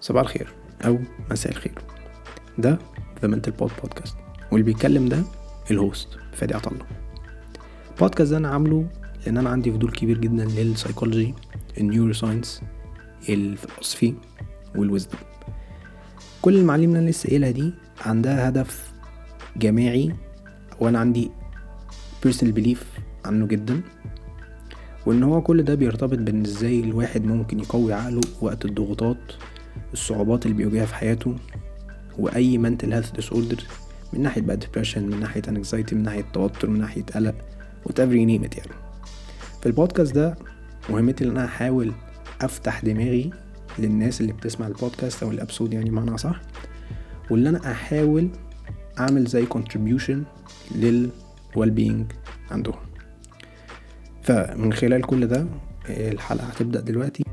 صباح الخير أو مساء الخير. ده The Mental Pod بودكاست واللي بيتكلم ده ال host فادي عطلة البودكاست ده أنا عامله لأن أنا عندي فضول كبير جدا للسايكولوجي ال neuroscience ال philosophy وال wisdom كل المعلومات اللي أنا لسه قايلها دي عندها هدف جماعي وأنا عندي personal belief عنه جدا. وإن هو كل ده بيرتبط بإن إزاي الواحد ممكن يقوي عقله وقت الضغوطات الصعوبات اللي بيواجهها في حياته وأي mental health disorder من ناحية بقى depression من ناحية anxiety من ناحية توتر من ناحية قلق whatever you يعني. في البودكاست ده مهمتي إن أنا أحاول أفتح دماغي للناس اللي بتسمع البودكاست أو الابسود يعني معنى صح واللي أنا أحاول أعمل زي contribution لل well being عندهم. فمن خلال كل ده الحلقة هتبدأ دلوقتي.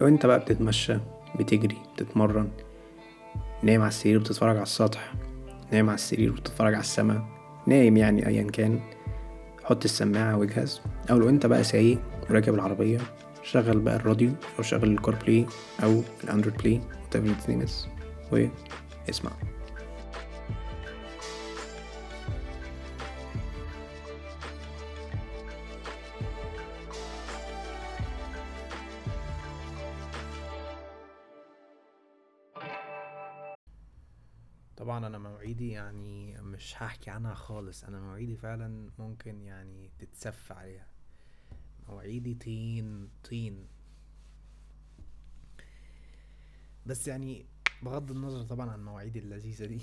لو أنت بقى بتتمشى بتجري بتتمرن نايم على السرير بتتفرج على السطح نايم على السرير بتتفرج على السماء نايم يعني ايا كان. حط السماعة واجهز أو لو أنت بقى سايق وراكب العربية شغل بقى الراديو أو شغل ال CarPlay أو ال Android Play whatever is واسمع. مواعيدي يعني مش هحكي عنها خالص. أنا مواعيدي فعلا ممكن يعني تتسف عليها. مواعيدي طين طين. بس يعني بغض النظر طبعا عن مواعيدي اللذيذة دي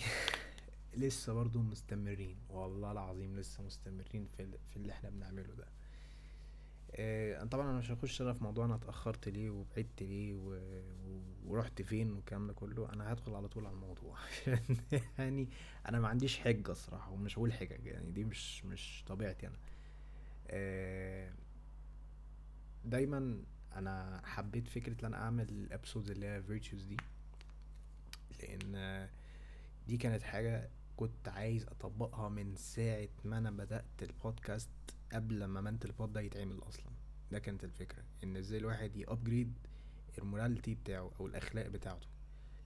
لسه برضو مستمرين. والله العظيم لسه مستمرين في, في اللي إحنا بنعمله ده. آه طبعا أنا مش هخش أنا في موضوع أنا اتأخرت ليه وبعدت ليه و... و... ورحت فين والكلام ده كله. أنا هدخل على طول على الموضوع. يعني أنا ما عنديش حجة الصراحة ومش هقول حجج يعني دي مش مش طبيعتي أنا. آه دايما أنا حبيت فكرة إن أنا أعمل ال episodes اللي هي virtues دي. لأن دي كانت حاجة كنت عايز أطبقها من ساعة ما أنا بدأت البودكاست قبل ما Mental Pod ده يتعمل أصلا. ده كانت الفكرة إن إزاي الواحد ي upgrade ال morality بتاعه أو الأخلاق بتاعته.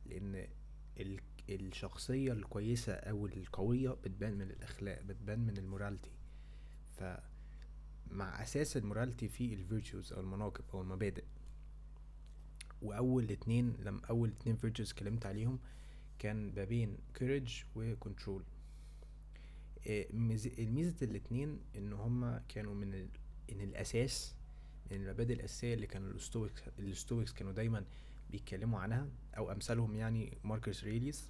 لأن ال الشخصية الكويسة أو القوية بتبان من الأخلاق بتبان من ال morality. ف مع أساس ال morality في ال virtues أو المناقب أو المبادئ. وأول اتنين لما أول اتنين virtues اتكلمت عليهم كان ما بين courage و control الميزة الاتنين إن هما كانوا من ال... إن الأساس من المبادئ الأساسية اللي كانوا ال Stoics ال Stoics كانوا دايما بيتكلموا عنها أو أمثالهم يعني ماركوس أوريليوس.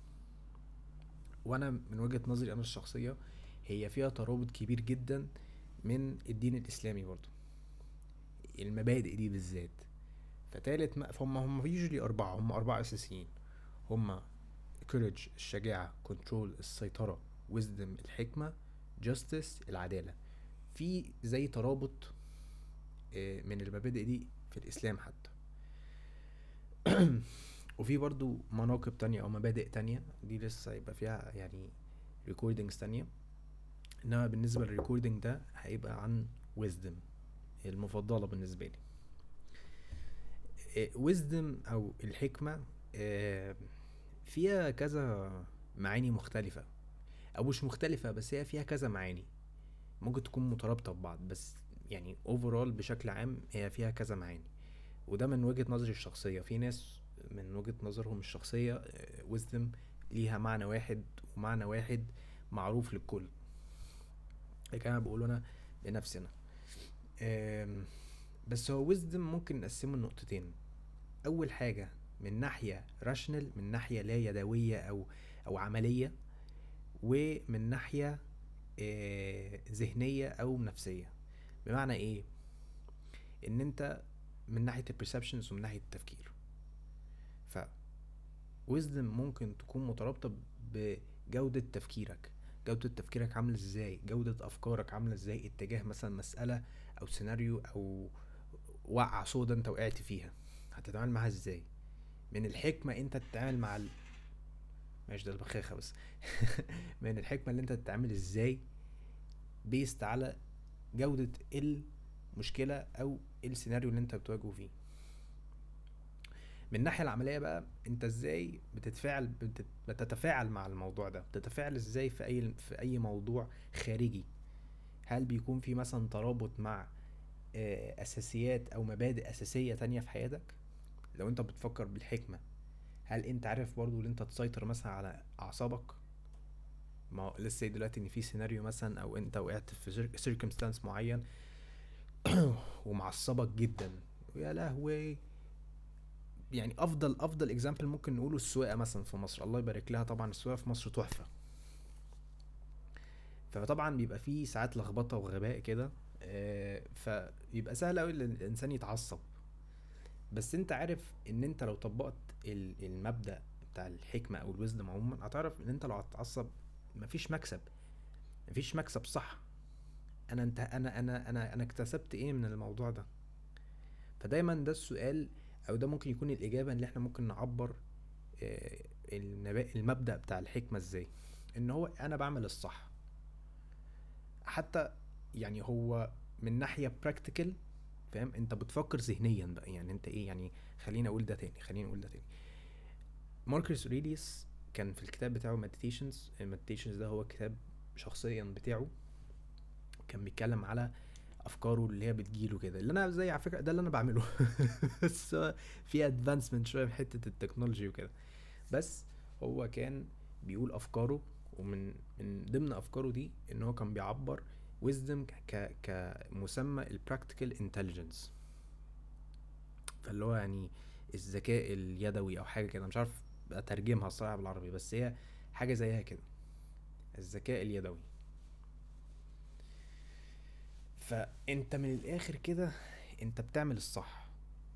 وأنا من وجهة نظري أنا الشخصية هي فيها ترابط كبير جدا من الدين الإسلامي برضو. المبادئ دي بالذات. فتالت ما فهم هم يوجولي أربعة هم أربعة أساسيين. هم courage الشجاعة control السيطرة. wisdom الحكمة justice العدالة. في زي ترابط من المبادئ دي في الإسلام حتى. وفي برضو مناقب تانية أو مبادئ تانية دي لسه يبقى فيها يعني recordings تانية. إنما بالنسبة لل recording ده هيبقى عن wisdom المفضلة بالنسبة لي. wisdom أو الحكمة فيها كذا معاني مختلفة. أو مش مختلفة بس هي فيها كذا معاني. ممكن تكون مترابطة ببعض بس يعني overall بشكل عام هي فيها كذا معاني. وده من وجهة نظري الشخصية. في ناس من وجهة نظرهم الشخصية wisdom ليها معنى واحد ومعنى واحد معروف للكل. لكن أنا بقول أنا بنفسي أنا. بس هو wisdom ممكن نقسمه لنقطتين. أول حاجة من ناحية rational من ناحية لا يدوية أو أو عملية. ومن ناحية ذهنية أو نفسية. بمعنى إيه؟ إن أنت من ناحية ال perceptions ومن ناحية التفكير. ف wisdom ممكن تكون مترابطة بجودة تفكيرك. جودة تفكيرك عاملة إزاي؟ جودة أفكارك عاملة إزاي؟ اتجاه مثلا مسألة أو سيناريو أو وقعة سودا أنت وقعت فيها. هتتعامل معاها إزاي؟ من الحكمة أنت تتعامل مع. ماشي ده البخاخة بس. من الحكمة اللي انت تتعامل إزاي بيست على جودة المشكلة أو السيناريو اللي انت بتواجهه فيه. من الناحية العملية بقى انت إزاي بتتفاعل بتت- بتتفاعل مع الموضوع ده؟ بتتفاعل إزاي في أي في أي موضوع خارجي؟ هل بيكون في مثلا ترابط مع آه، أساسيات أو مبادئ أساسية تانية في حياتك؟ لو انت بتفكر بالحكمة. هل انت عارف برضو ان انت تسيطر مثلا على اعصابك؟ ما لسه دلوقتي ان في سيناريو مثلا أو انت وقعت في circumstance معين ومعصبك جدا. ويا لهوي. يعني أفضل أفضل example ممكن نقوله السواقة مثلا في مصر. الله يبارك لها طبعا السواقة في مصر تحفة. فطبعا بيبقى فيه ساعات لخبطة وغباء كده آه، فيبقى سهل قوي الإنسان يتعصب. بس انت عارف ان انت لو طبقت ال- المبدأ بتاع الحكمة أو الوزدم عموما هتعرف ان انت لو هتتعصب مفيش مكسب مفيش مكسب صح. أنا انت أنا أنا أنا أنا اكتسبت إيه من الموضوع ده؟ فدايما ده السؤال أو ده ممكن يكون الإجابة اللي إحنا ممكن نعبر آه، المبدأ بتاع الحكمة إزاي. ان هو أنا بعمل الصح. حتى يعني هو من ناحية practical فاهم؟ انت بتفكر ذهنيا بقى. يعني انت إيه؟ يعني خليني أقول ده تاني خليني أقول ده تاني. ماركوس أوريليوس كان في الكتاب بتاعه Meditations ال Meditations ده هو كتاب شخصيا بتاعه. كان بيتكلم على أفكاره اللي هي بتجيله كده. اللي أنا زي على فكرة ده اللي أنا بعمله. بس في advancement شوية في حتة التكنولوجي وكده. بس هو كان بيقول أفكاره ومن من ضمن أفكاره دي إن هو كان بيعبر ك كمسمى ال practical intelligence فاللي هو يعني الذكاء اليدوي أو حاجة كده. مش عارف أترجمها الصراحة بالعربي بس هي حاجة زيها كده. الذكاء اليدوي. فأنت من الآخر كده أنت بتعمل الصح.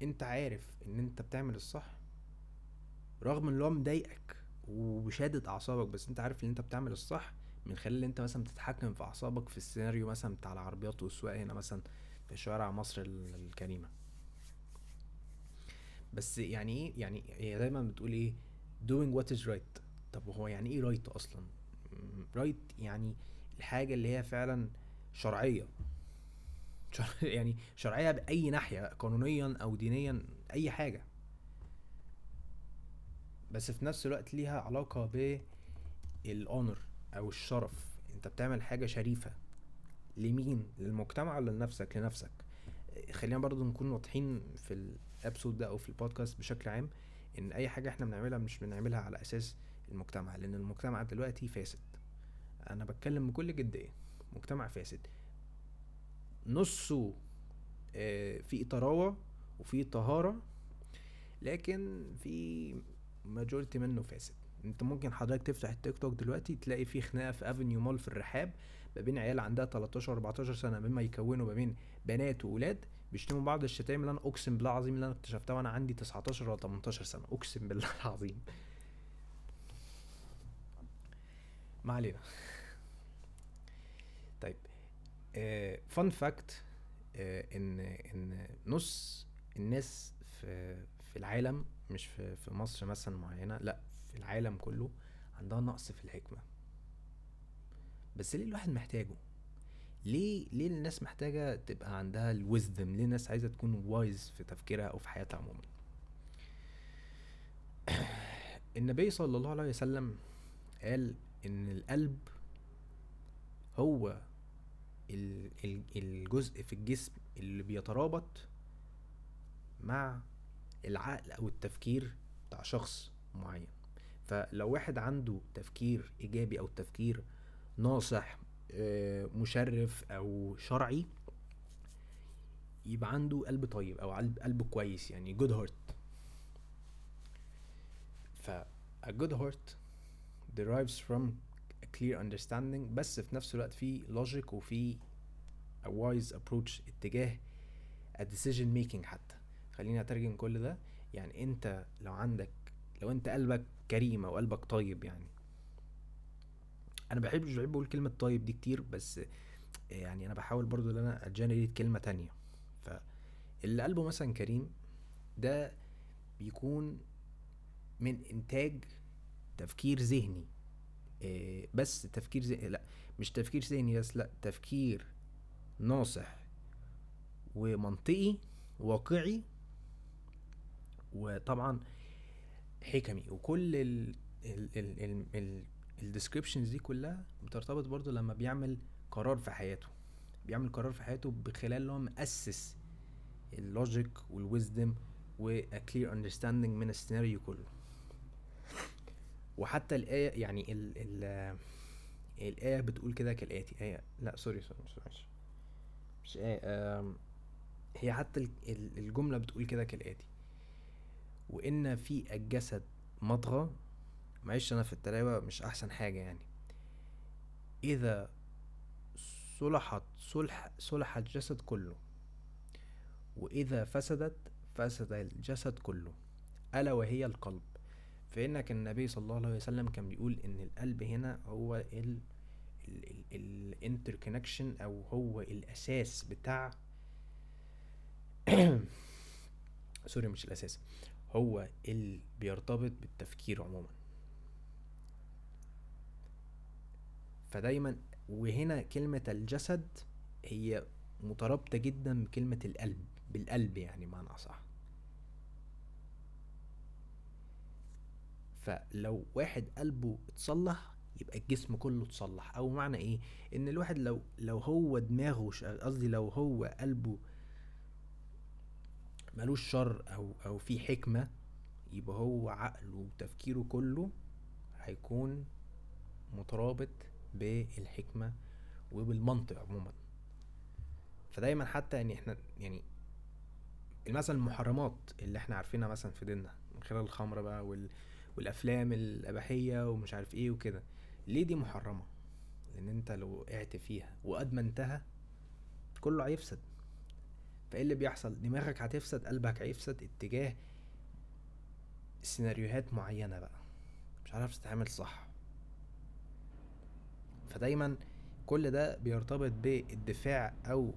أنت عارف إن أنت بتعمل الصح رغم إن هو مضايقك وشادد أعصابك بس أنت عارف إن أنت بتعمل الصح من خلال ان انت مثلا بتتحكم في أعصابك في السيناريو مثلا بتاع العربيات والسواقة هنا مثلا في شوارع مصر ال- الكريمة. بس يعني إيه؟ يعني هي دايما بتقول إيه؟ doing what is right. طب هو يعني إيه رايت أصلا؟ right يعني الحاجة اللي هي فعلا شرعية. شر- يعني شرعية بأي ناحية قانونيا أو دينيا أي حاجة. بس في نفس الوقت ليها علاقة بال honor أو الشرف. أنت بتعمل حاجة شريفة. لمين؟ للمجتمع ولا لنفسك؟ لنفسك. خلينا برضو نكون واضحين في ال episode ده أو في البودكاست بشكل عام إن أي حاجة إحنا بنعملها مش بنعملها على أساس المجتمع لأن المجتمع دلوقتي فاسد. أنا بتكلم بكل جدية. مجتمع فاسد. نصه آه، في طراوة وفي طهارة لكن في ماجورتي منه فاسد. انت ممكن حضرتك تفتح التيك توك دلوقتي تلاقي في خناقة في افنيو مول في الرحاب ما بين عيال عندها 13 14 سنة مما يكونوا ما بين بنات واولاد بيشتموا بعض الشتايم اللي أنا أقسم بالله العظيم اللي أنا اكتشفتها وأنا عندي 19 ولا 18 سنة. أقسم بالله العظيم. ما علينا. طيب فن فاكت إن إن نص الناس في في العالم مش في في مصر مثلا معينة لأ في العالم كله عندها نقص في الحكمة. بس ليه الواحد محتاجه؟ ليه ليه الناس محتاجة تبقى عندها الويزدم ليه الناس عايزة تكون وايز في تفكيرها أو في حياتها عموما؟ النبي صلى الله عليه وسلم قال إن القلب هو ال- ال- الجزء في الجسم اللي بيترابط مع العقل أو التفكير بتاع شخص معين. فلو واحد عنده تفكير إيجابي أو تفكير ناصح آه، مشرف أو شرعي يبقى عنده قلب طيب أو قلب كويس يعني good heart. ف a good heart derives from a clear understanding بس في نفس الوقت في logic وفي a wise approach اتجاه a decision making حتى. خليني أترجم كل ده. يعني أنت لو عندك لو أنت قلبك كريم أو قلبك طيب يعني. أنا بحب مش بحب أقول كلمة طيب دي كتير بس يعني أنا بحاول برضو إن أنا أجنريت كلمة تانية. فاللي قلبه مثلا كريم ده بيكون من إنتاج تفكير ذهني. إيه، بس تفكير ذهني لا مش تفكير ذهني بس لا تفكير ناصح ومنطقي واقعي وطبعا حكمي. وكل ال ال ال ال ال ال descriptions دي كلها بترتبط برضو لما بيعمل قرار في حياته. بيعمل قرار في حياته بخلال هو مؤسس ال logic وال wisdom و clear understanding من السيناريو كله. وحتى الآية يعني ال ال الآية بتقول كده كالآتي آية لا sorry sorry مش, مش آية هي حتى الجملة بتقول كده كالآتي وإن في الجسد مضغة معلش أنا في التلاوة مش أحسن حاجة يعني. إذا صلحت صلح صلح الجسد كله وإذا فسدت فسد الجسد كله ألا وهي القلب. فإن كان النبي صلى الله عليه وسلم كان بيقول إن القلب هنا هو ال ال interconnection أو هو الأساس بتاع sorry مش الأساس. هو اللي بيرتبط بالتفكير عموما. فدايما وهنا كلمة الجسد هي مترابطة جدا بكلمة القلب بالقلب يعني معنى أصح. فلو واحد قلبه اتصلح يبقى الجسم كله اتصلح. أو معنى إيه؟ إن الواحد لو لو هو دماغه قصدي لو هو قلبه ملوش شر أو أو في حكمة يبقى هو عقله وتفكيره كله هيكون مترابط بالحكمة وبالمنطق عموما. فدايما حتى يعني إحنا يعني مثلا المحرمات اللي إحنا عارفينها مثلا في ديننا من خلال الخمر بقى وال والأفلام الاباحيه ومش عارف إيه وكده. ليه دي محرمة؟ لأن أنت لو وقعت فيها وأدمنتها كله هيفسد. فايه اللي بيحصل؟ دماغك هتفسد قلبك هيفسد اتجاه سيناريوهات معينة بقى. مش عارف تتعامل صح. فدايما كل ده بيرتبط بالدفاع أو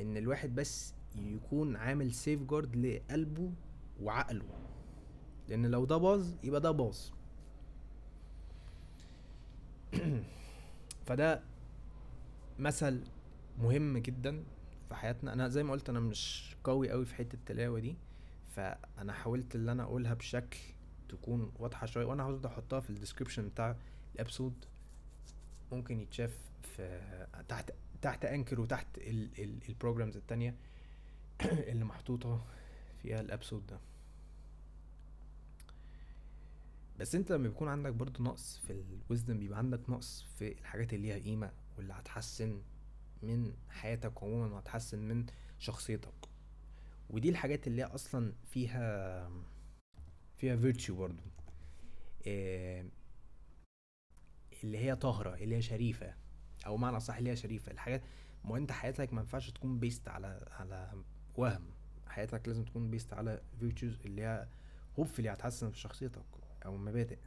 إن الواحد بس يكون عامل سيف جارد لقلبه وعقله. لأن لو ده باظ يبقى ده باظ. فده مثل مهم جدا. في حياتنا. أنا زي ما قلت أنا مش قوي قوي في حتة التلاوة دي. فأنا حاولت ان أنا أقولها بشكل تكون واضحة شوية وأنا عاوز أحطها في ال description بتاع ال episode ممكن يتشاف في تحت تحت أنكر وتحت ال programs التانية اللي محطوطة فيها ال episode ده. بس أنت لما بيكون عندك برضو نقص في الوزن بيبقى عندك نقص في الحاجات اللي ليها قيمة واللي هتحسن من حياتك عموما وهتحسن من شخصيتك. ودي الحاجات اللي هي أصلا فيها فيها virtue برضو. إيه اللي هي طاهرة اللي هي شريفة أو معنى صح اللي هي شريفة. الحاجات ما أنت حياتك ما ينفعش تكون based على على وهم. حياتك لازم تكون based على virtues اللي هي hopefully هتحسن في شخصيتك أو مبادئ.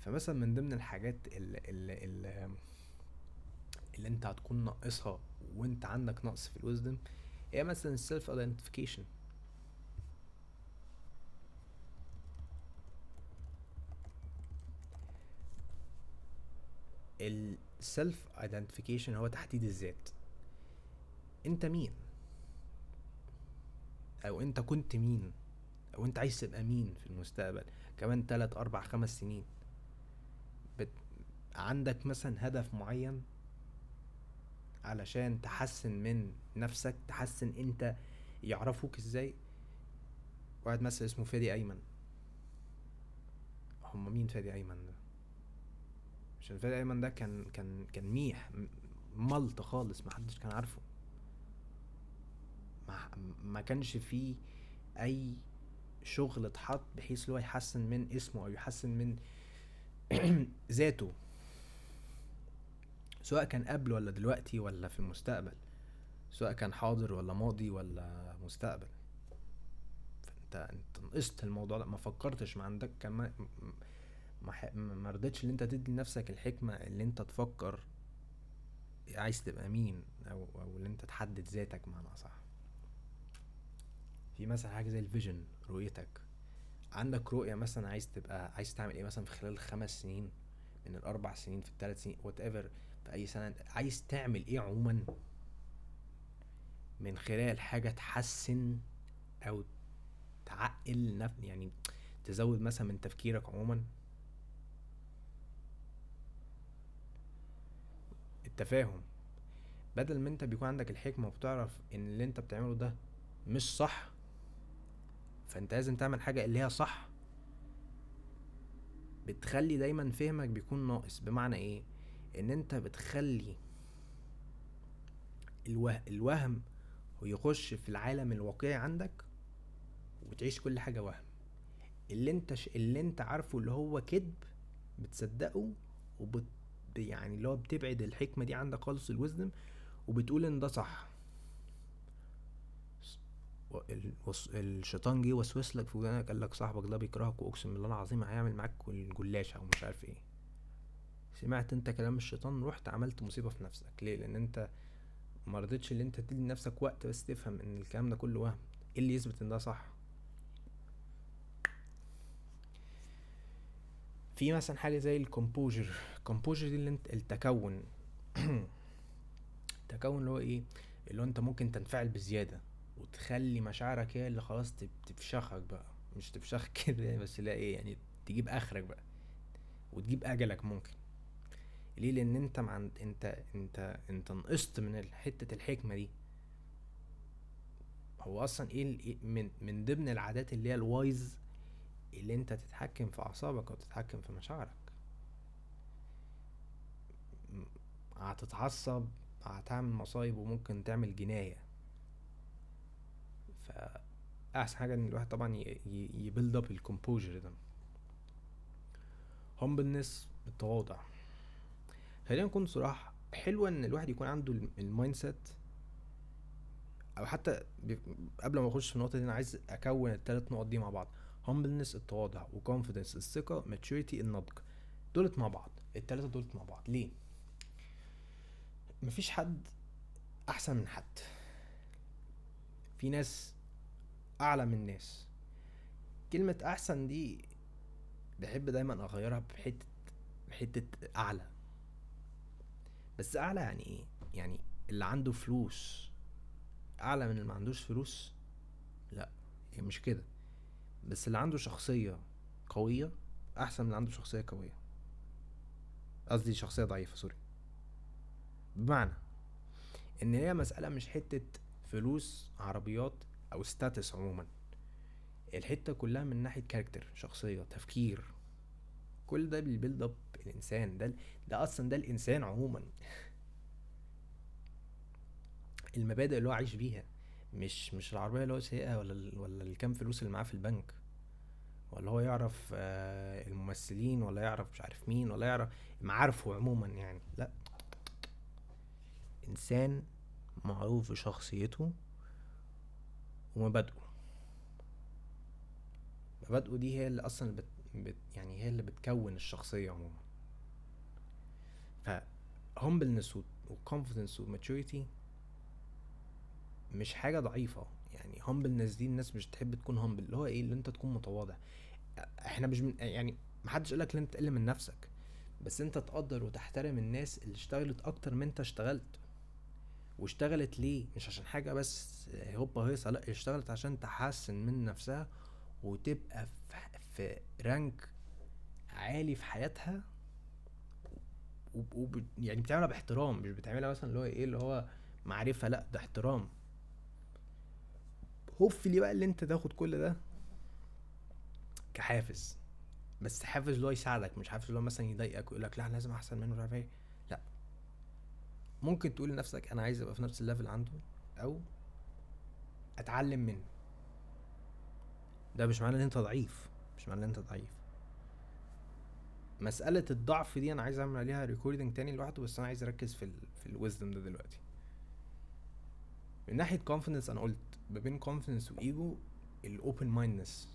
فمثلا من ضمن الحاجات اللي, اللي, اللي, اللي انت هتكون ناقصها وانت عندك نقص في ال wisdom هي مثلا ال self identification ال self identification هو تحديد الذات. انت مين؟ أو انت كنت مين؟ أو انت عايز تبقى مين في المستقبل؟ كمان تلات أربع خمس سنين. بت... عندك مثلا هدف معين علشان تحسن من نفسك تحسن انت يعرفوك إزاي. واحد مثلا اسمه فادي ايمن. هم مين فادي ايمن ده؟ عشان فادي ايمن ده كان كان كان ميح ملط خالص محدش كان عارفه. ما, ما كانش فيه أي شغل اتحط بحيث هو يحسن من اسمه أو يحسن من ذاته. سواء كان قبل ولا دلوقتي ولا في المستقبل. سواء كان حاضر ولا ماضي ولا مستقبل. فانت انت نقصت الموضوع ده. ما فكرتش ما عندك كان ما ما, رضيتش ان انت تدي لنفسك الحكمة اللي انت تفكر عايز تبقى مين أو أو اللي انت تحدد ذاتك معنى صح في مثلا حاجة زي ال vision رؤيتك. عندك رؤية مثلا عايز تبقى عايز تعمل إيه مثلا في خلال الخمس سنين من الأربع سنين في الثلاث سنين whatever أي سنه عايز تعمل إيه عموما؟ من خلال حاجة تحسن أو تعقل نف... يعني تزود مثلا من تفكيرك عموما. التفاهم. بدل ما أنت بيكون عندك الحكمة وبتعرف إن اللي أنت بتعمله ده مش صح فأنت لازم تعمل حاجة اللي هي صح بتخلي دايما فهمك بيكون ناقص. بمعنى إيه؟ إن أنت بتخلي الوه... الوهم ويخش في العالم الواقعي عندك وتعيش كل حاجة وهم. اللي أنت ش... اللي أنت عارفه اللي هو كذب بتصدقه وبت يعني اللي هو بتبعد الحكمة دي عندك خالص الوزدم وبتقول إن ده صح. الشيطان جه وسوس لك في ودانك قال لك صاحبك ده بيكرهك وأقسم بالله العظيم هيعمل معاك الجلاشه أو مش عارف إيه. سمعت انت كلام الشيطان رحت عملت مصيبة في نفسك. ليه؟ لأن انت ما رضيتش ان انت تدي لنفسك وقت بس تفهم إن الكلام ده كله وهم. إيه اللي يثبت إن ده صح؟ في مثلا حاجة زي ال composure ال composure دي اللي انت التكون. التكون اللي هو إيه؟ اللي هو انت ممكن تنفعل بزيادة وتخلي مشاعرك هي اللي خلاص تفشخك بقى. مش تفشخك كده بس لا إيه يعني تجيب آخرك بقى. وتجيب أجلك ممكن. ليه؟ لأن أنت مع أنت أنت أنت نقصت من حتة الحكمة دي. هو أصلا إيه, إيه من من ضمن العادات اللي هي ال wise اللي أنت تتحكم في أعصابك أو تتحكم في مشاعرك. هتتعصب هتعمل مصايب وممكن تعمل جناية. فاحسن حاجة إن الواحد طبعا ي build up ال composure ده. humbleness التواضع خلينا نكون صراحة حلوة إن الواحد يكون عنده ال mindset أو حتى قبل ما أخش في النقطة دي أنا عايز أكون التلات نقط دي مع بعض. humbleness التواضع وكونفيدنس الثقة maturity النضج. دولت مع بعض. التلاتة دولت مع بعض. ليه؟ مفيش حد أحسن من حد. في ناس أعلى من ناس. كلمة أحسن دي بحب دايما أغيرها بحتة بحتة أعلى. بس أعلى يعني إيه؟ يعني اللي عنده فلوس أعلى من اللي ما عندوش فلوس؟ لا هي مش كده. بس اللي عنده شخصية قوية أحسن من اللي عنده شخصية قوية. قصدي شخصية ضعيفة sorry. بمعنى إن هي مسألة مش حتة فلوس عربيات أو status عموما. الحتة كلها من ناحية character شخصية تفكير. كل ده بالبيلد اب الإنسان ده ده أصلا ده الإنسان عموما. المبادئ اللي هو عايش بيها مش مش العربية اللي هو سايقها ولا ولا الكام فلوس اللي معاه في البنك ولا هو يعرف آه، الممثلين ولا يعرف مش عارف مين ولا يعرف معارفه عموما يعني. لا. إنسان معروف بشخصيته ومبادئه. مبادئه دي هي اللي أصلا بت بت يعني هي اللي بتكون الشخصية عموما. ف humbleness و confidence و maturity مش حاجة ضعيفة. يعني humbleness دي الناس مش تحب تكون humble اللي هو إيه؟ اللي أنت تكون متواضع. إحنا مش من يعني محدش قالك إن أنت تقل من نفسك بس أنت تقدر وتحترم الناس اللي اشتغلت أكتر من أنت اشتغلت. واشتغلت ليه؟ مش عشان حاجة بس هوبا هيصة لأ اشتغلت عشان تحسن من نفسها وتبقى في رانك عالي في حياتها وب... يعني بتعملها باحترام مش بتعملها مثلا اللي هو إيه اللي هو معرفة لأ ده احترام. هوفلي بقى اللي أنت تاخد كل ده كحافز. بس حافز اللي هو يساعدك مش حافز اللي هو مثلا يضايقك ويقول لك لأ أنا لازم أحسن منه مش عارف إيه. لأ. ممكن تقول لنفسك أنا عايز أبقى في نفس ال level عنده أو أتعلم منه. ده مش معناه إن أنت ضعيف مش معناه إن أنت ضعيف. مسألة الضعف دي أنا عايز أعمل عليها recording تاني لوحده بس أنا عايز أركز في ال في ال wisdom ده دلوقتي. من ناحية confidence أنا قلت ما بين confidence و ego ال open mindedness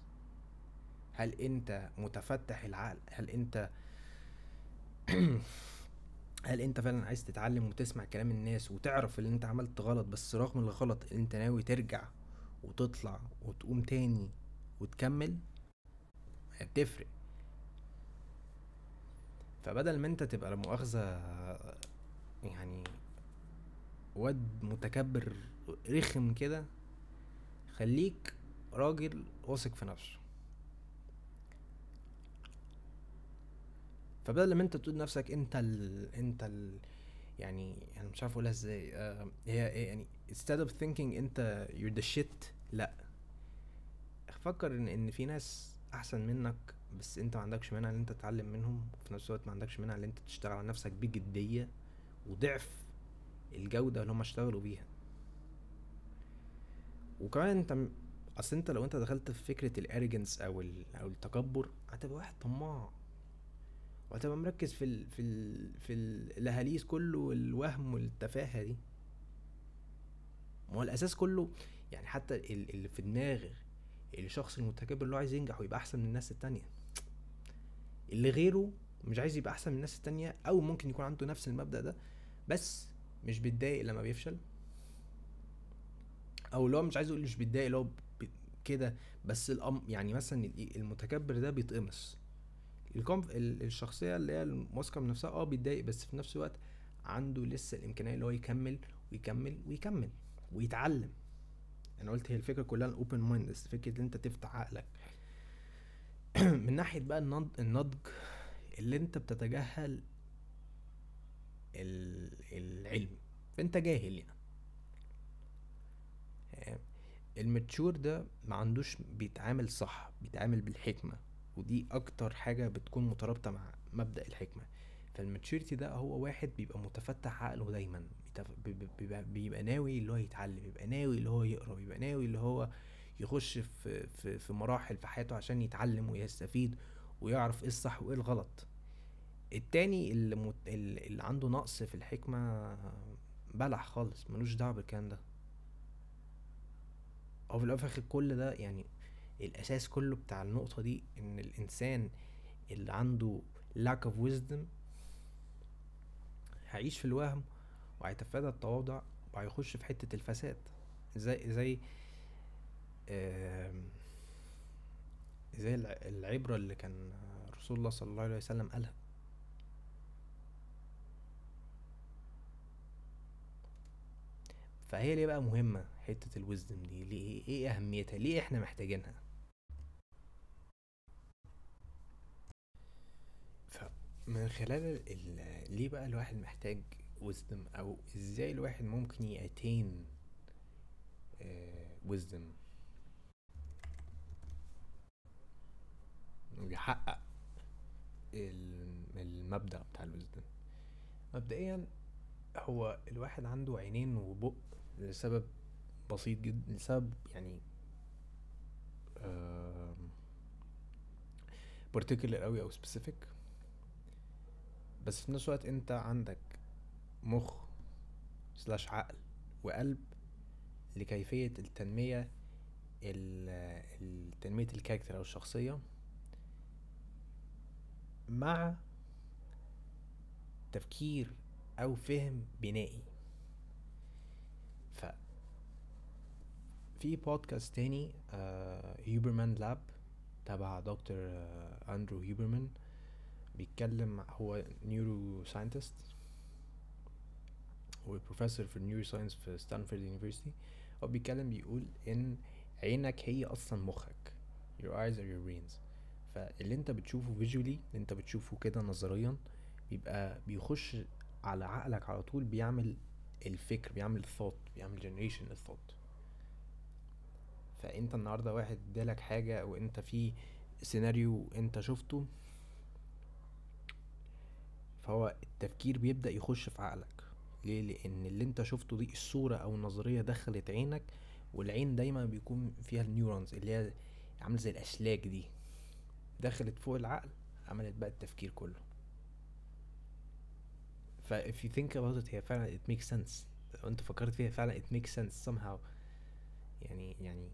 هل أنت متفتح العقل؟ هل أنت هل أنت فعلا عايز تتعلم وتسمع كلام الناس وتعرف ان أنت عملت غلط بس رغم الغلط أنت ناوي ترجع وتطلع وتقوم تاني وتكمل؟ بتفرق. فبدل ما انت تبقى لا مؤاخذة يعني واد متكبر رخم كده خليك راجل واثق في نفسه. فبدل ما انت تقول لنفسك انت ال... انت ال... يعني أنا مش عارف اقولها إزاي آه هي يعني instead of thinking انت you're the shit لا. فكر ان إن في ناس أحسن منك بس انت ما عندكش مانع ان انت تتعلم منهم وفي نفس الوقت ما عندكش مانع ان انت تشتغل على نفسك بجدية وضعف الجودة اللي هم اشتغلوا بيها. وكمان انت اصل انت لو انت دخلت في فكرة الاريجنس أو أو التكبر هتبقى واحد طماع. وهتبقى مركز في ال في ال في الهاليس كله والوهم والتفاهة دي. ما هو الأساس كله يعني حتى اللي في دماغ الشخص المتكبر اللي هو عايز ينجح ويبقى أحسن من الناس التانية. اللي غيره مش عايز يبقى أحسن من الناس التانية أو ممكن يكون عنده نفس المبدأ ده بس مش بيتضايق لما بيفشل. أو اللي هو مش عايز أقول مش بيتضايق اللي هو كده. بس الأم يعني مثلا المتكبر ده بيتقمص. ال conf الشخصية اللي هي واثقه من نفسها آه بيتضايق بس في نفس الوقت عنده لسه الإمكانية اللي هو يكمل ويكمل ويكمل ويتعلم. أنا قلت هي الفكرة كلها ال open mind فكرة إن أنت تفتح عقلك. من ناحية بقى النضج اللي انت بتتجاهل العلم. فانت جاهل يعني. المتشور ده ما عندوش بيتعامل صح بيتعامل بالحكمة. ودي أكتر حاجة بتكون مترابطة مع مبدأ الحكمة. فالماتشوريتي ده هو واحد بيبقى متفتح عقله دايما. بيبقى, بيبقى ناوي اللي هو يتعلم بيبقى ناوي اللي هو يقرأ بيبقى ناوي اللي هو يخش في في في مراحل في حياته عشان يتعلم ويستفيد ويعرف إيه الصح وإيه الغلط. التاني اللي, مت... اللي عنده نقص في الحكمة بلح خالص ملوش دعوة بالكلام ده. هو في الآخر كل ده يعني الأساس كله بتاع النقطة دي إن الإنسان اللي عنده lack of wisdom هيعيش في الوهم وهيتفادى التواضع وهيخش في حتة الفساد. زي زي زي العبرة اللي كان رسول الله صلى الله عليه وسلم قالها؟ فهي ليه بقى مهمة حتة الوزدم دي؟ ليه إيه أهميتها؟ ليه إحنا محتاجينها؟ فمن خلال ليه بقى الواحد محتاج وزدم أو إزاي الواحد ممكن يأتين wisdom ويحقق المبدأ بتاع ال wisdom مبدئيا هو الواحد عنده عينين وبق لسبب بسيط جدا لسبب يعني particular قوي أو specific بس في نفس الوقت أنت عندك مخ slash عقل وقلب لكيفية التنمية تنمية ال character أو الشخصية. مع تفكير أو فهم بنائي. ف في بودكاست تاني آه Huberman Lab تبع دكتور آه Andrew Huberman بيتكلم هو neuroscientist هو بروفيسور في ال neuroscience في Stanford University هو بيتكلم بيقول إن عينك هي أصلا مخك your eyes are your brains. فاللي انت بتشوفه visually اللي انت بتشوفه كده نظريا بيبقى بيخش على عقلك على طول بيعمل الفكر بيعمل الثوت بيعمل generation ال thought فانت النهارده واحد ادالك حاجة أو انت في سيناريو انت شفته فهو التفكير بيبدأ يخش في عقلك. ليه؟ لأن اللي انت شفته دي الصورة أو النظرية دخلت عينك والعين دايما بيكون فيها ال neurons اللي هي عاملة زي الاسلاك دي. دخلت فوق العقل عملت بقى التفكير كله. ف if you think about it هي فعلا it makes sense. لو انت فكرت فيها فعلا it makes sense somehow. يعني يعني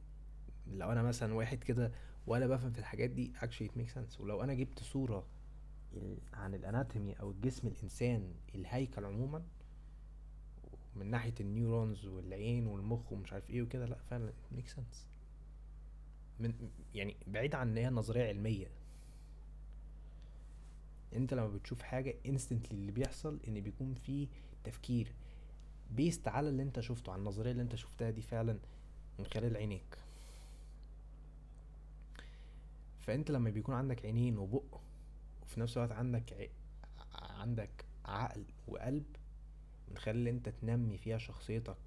لو أنا مثلا واحد كده ولا بفهم في الحاجات دي actually it makes sense. ولو أنا جبت صورة عن الأناتومي أو الجسم الإنسان الهيكل عموما من ناحية النيورونز والعين والمخ ومش عارف إيه وكده لأ فعلا it makes sense. من يعني بعيد عن إن هي نظرية علمية. أنت لما بتشوف حاجة instantly اللي بيحصل إن بيكون في تفكير بيست على اللي أنت شفته على النظرية اللي أنت شفتها دي فعلا من خلال عينيك. فأنت لما بيكون عندك عينين وبق وفي نفس الوقت عندك ع... عندك عقل وقلب من خلال أنت تنمي فيها شخصيتك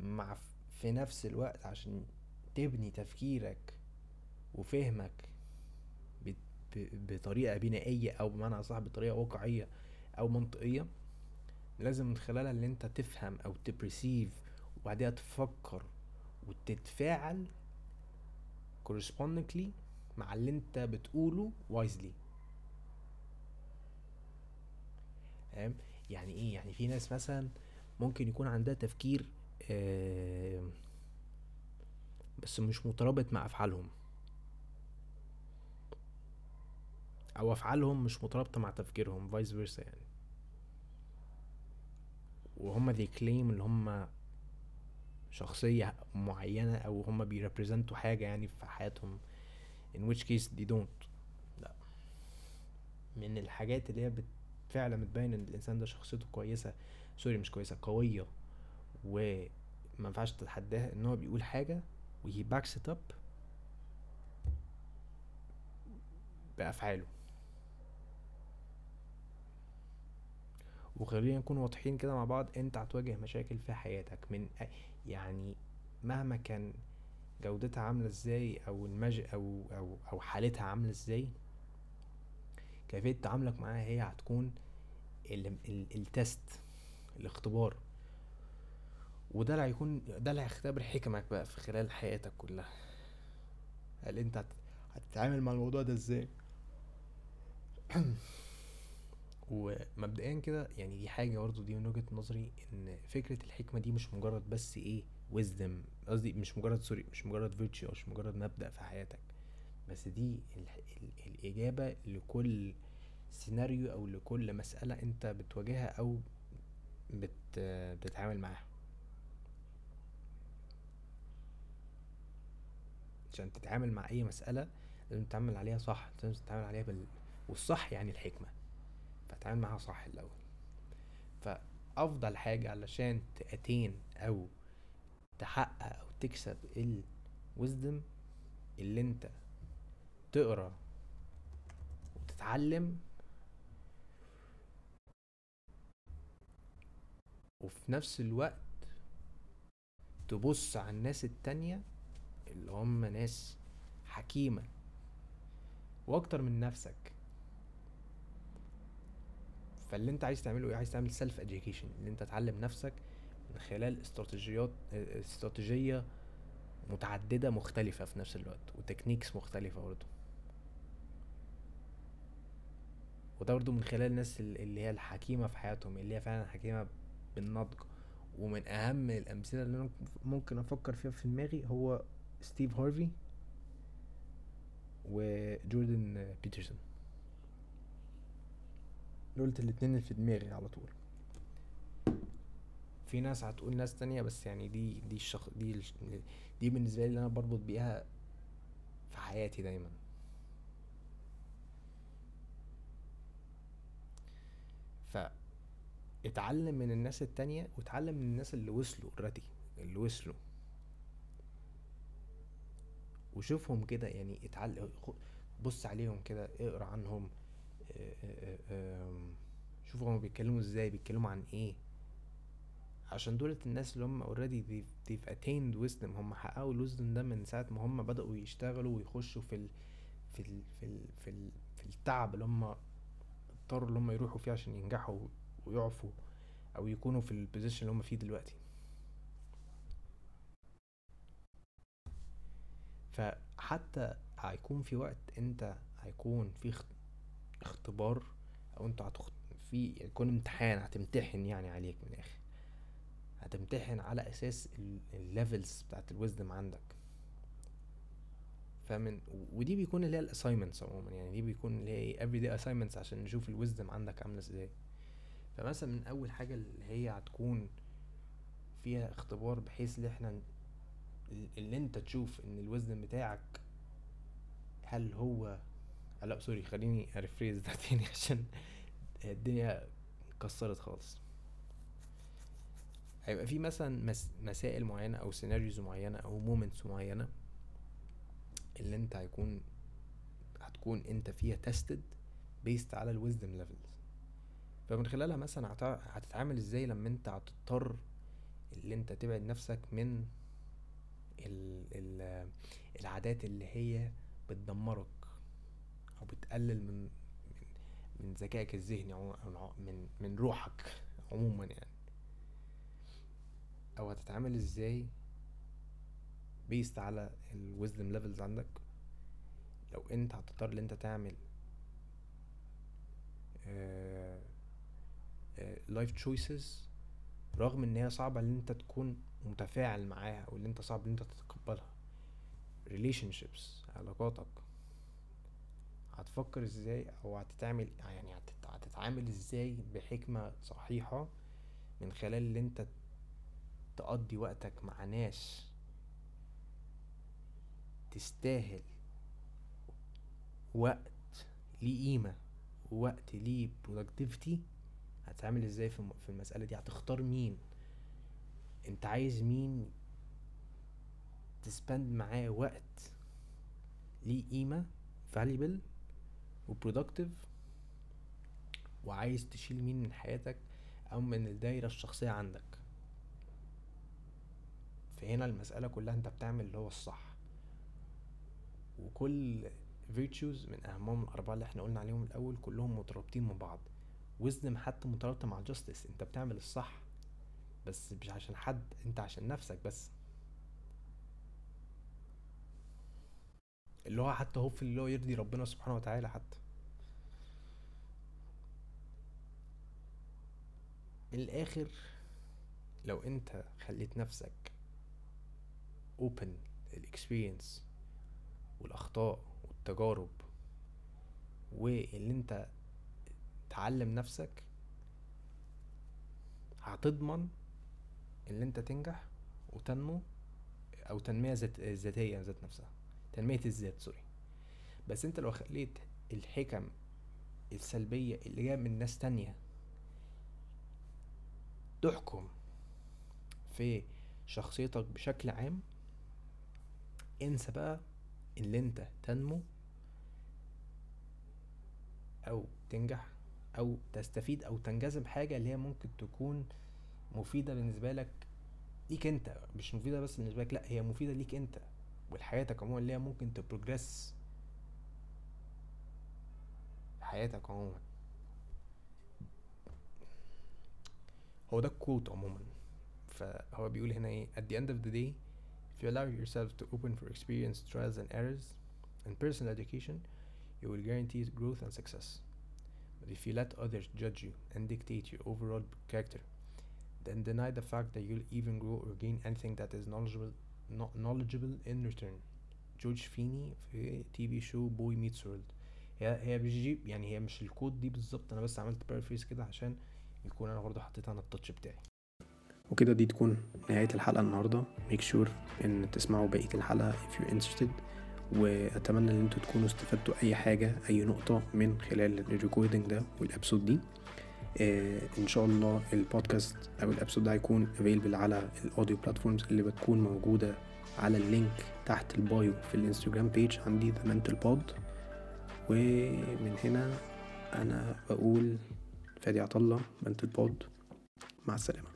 مع في نفس الوقت عشان تبني تفكيرك وفهمك بطريقة بنائية أو بمعنى أصح بطريقة واقعية أو منطقية لازم من خلالها اللي أنت تفهم أو تبريسيف وبعدها تفكر وتتفاعل correspondingly مع اللي أنت بتقوله wisely. يعني إيه؟ يعني في ناس مثلا ممكن يكون عندها تفكير آه بس مش مترابط مع أفعالهم. أو أفعالهم مش مترابطة مع تفكيرهم vice versa يعني. وهم they claim اللي هم شخصية معينة أو هم بي represent وا حاجة يعني في حياتهم. In which case they don't. لا. من الحاجات اللي هي فعلا بتبين إن الإنسان ده شخصيته كويسة sorry مش كويسة قوية. وما ينفعش تتحداها إن هو بيقول حاجة وهي backs it up بافعاله وخلينا نكون واضحين كده مع بعض انت هتواجه مشاكل في حياتك من يعني مهما كان جودتها عاملة إزاي أو المج أو أو أو حالتها عاملة إزاي كيفية تعاملك معاها هي هتكون ال test الاختبار. وده اللي هيكون ده اللي هيختبر حكمك بقى في خلال حياتك كلها. هل انت هتتعامل مع الموضوع ده إزاي؟ ومبدئيا كده يعني دي حاجة برضه دي من وجهة نظري إن فكرة الحكمة دي مش مجرد بس إيه wisdom قصدي مش مجرد sorry مش مجرد virtue مش مجرد مبدأ في حياتك. بس دي ال ال الإجابة لكل سيناريو أو لكل مسألة أنت بتواجهها أو بت بتتعامل معاها. عشان تتعامل مع أي مسألة لازم تتعامل عليها صح لازم تتعامل عليها بال والصح يعني الحكمة. فتعامل معاها صح الأول. فأفضل حاجة علشان تأتين أو تحقق أو تكسب ال wisdom اللي أنت تقرأ وتتعلم. وفي نفس الوقت تبص على الناس التانية اللي هم ناس حكيمة وأكتر من نفسك. فاللي أنت عايز تعمله إيه؟ عايز تعمل self education اللي أنت تعلم نفسك من خلال استراتيجيات استراتيجية متعددة مختلفة في نفس الوقت و techniques مختلفة برضه وده برضه من خلال الناس اللي هي الحكيمة في حياتهم اللي هي فعلا حكيمة بالنضج. ومن أهم الأمثلة اللي أنا ممكن أفكر فيها في دماغي هو ستيف هارفي وجوردن بيترسون. دولت الاتنين اللي في دماغي على طول. في ناس هتقول ناس تانية بس يعني دي دي الشخ دي دي بالنسبة لي اللي أنا بربط بيها في حياتي دايما. ف اتعلم من الناس التانية واتعلم من الناس اللي وصلوا اوريدي اللي وصلوا. وشوفهم كده يعني اتعلم بص عليهم كده اقرأ عنهم شوفوا هما بيتكلموا إزاي بيتكلموا عن إيه. عشان دولت الناس اللي هم already they've attained wisdom هم حققوا ال wisdom ده من ساعة ما هم بدأوا يشتغلوا ويخشوا في ال في ال في ال في, ال في التعب اللي هم اضطروا اللي هم يروحوا فيه عشان ينجحوا ويعفوا أو يكونوا في ال position اللي هم فيه دلوقتي. فحتى هيكون في وقت انت هيكون في اختبار أو انت هتخ... في يكون امتحان هتمتحن يعني عليك من الآخر. هتمتحن على أساس ال levels بتاعت ال wisdom عندك. فمن ودي بيكون اللي هي ال assignments عموما يعني دي بيكون اللي هي everyday assignments عشان نشوف ال wisdom عندك عاملة إزاي. فمثلا من أول حاجة اللي هي هتكون فيها اختبار بحيث إن إحنا اللي انت تشوف ان الوزن بتاعك هل هو لا sorry خليني أ rephrase ده تاني عشان الدنيا كسرت خالص. هيبقى في مثلا مس مسائل معينة أو scenarios معينة أو moments معينة اللي انت هيكون تكون انت فيها tested based على ال wisdom levels فمن خلالها مثلا هتتعامل إزاي لما انت هتضطر اللي انت تبعد نفسك من ال ال العادات اللي هي بتدمرك أو بتقلل من من ذكائك الذهني أو من من روحك عموما يعني. أو هتتعامل إزاي based على ال wisdom levels عندك؟ لو أنت هتضطر إن أنت تعمل life uh, choices uh, رغم إن هي صعبة إن أنت تكون متفاعل معاها ان أنت صعب إن أنت تتقبلها. Relationships علاقاتك. هتفكر إزاي أو هتتعمل يعني هتتعامل إزاي بحكمة صحيحة من خلال اللي أنت تقضي وقتك مع ناس تستاهل وقت ليه قيمة ووقت ليه productivity هتعمل إزاي في المسألة دي؟ هتختار مين؟ انت عايز مين تسبند معاه وقت ليه قيمة valuable وبرودكتيف وعايز تشيل مين من حياتك أو من الدايرة الشخصية عندك؟ فهنا المسألة كلها انت بتعمل اللي هو الصح. وكل virtues من أهمهم الأربعة اللي إحنا قلنا عليهم الأول كلهم مترابطين من بعض. wisdom حتى مترابطة مع justice. انت بتعمل الصح بس مش عشان حد انت عشان نفسك بس. اللي هو حتى هو في اللي هو يرضي ربنا سبحانه وتعالى حتى. من الآخر لو انت خليت نفسك open لل experience والأخطاء والتجارب واللي انت تعلم نفسك هتضمن ان انت تنجح وتنمو أو تنمية ذات ذاتية ذات نفسها. تنمية الذات sorry بس انت لو خليت الحكم السلبية اللي جاية من ناس تانية تحكم في شخصيتك بشكل عام انسى بقى اللي انت تنمو أو تنجح أو تستفيد أو تنجذب حاجة اللي هي ممكن تكون مفيدة بالنسبة لك ليك انت مش مفيدة بس بالنسبة لك لا هي مفيدة ليك انت ولحياتك عموما اللي هي ممكن تبروجريس حياتك عموما هو ده الكوت عموما فهو بيقول هنا إيه at the end of the day if you allow yourself to open for experience trials and errors and personal education you will guarantee growth and success but if you let others judge you and dictate your overall character then deny the fact that you'll even grow or gain anything that is knowledgeable knowledgeable in return. جورج فيني في TV show Boy Meets World هي هي بتجيب يعني هي مش ال quote دي بالظبط. أنا بس عملت paraphrase كده عشان يكون أنا برضه حطيت أنا ال touch بتاعي. وكده دي تكون نهاية الحلقة النهاردة. make sure إن تسمعوا بقية الحلقة if you're interested. وأتمنى إن أنتوا تكونوا استفدتوا أي حاجة أي نقطة من خلال ال recording ده وال episode دي. إن شاء الله البودكاست أو ال episode ده هيكون available على ال audio platforms اللي بتكون موجودة على ال link تحت ال bio في الإنستجرام page عندي The Mental Pod ومن هنا أنا بقول فادي عطالله Mental Pod مع السلامة.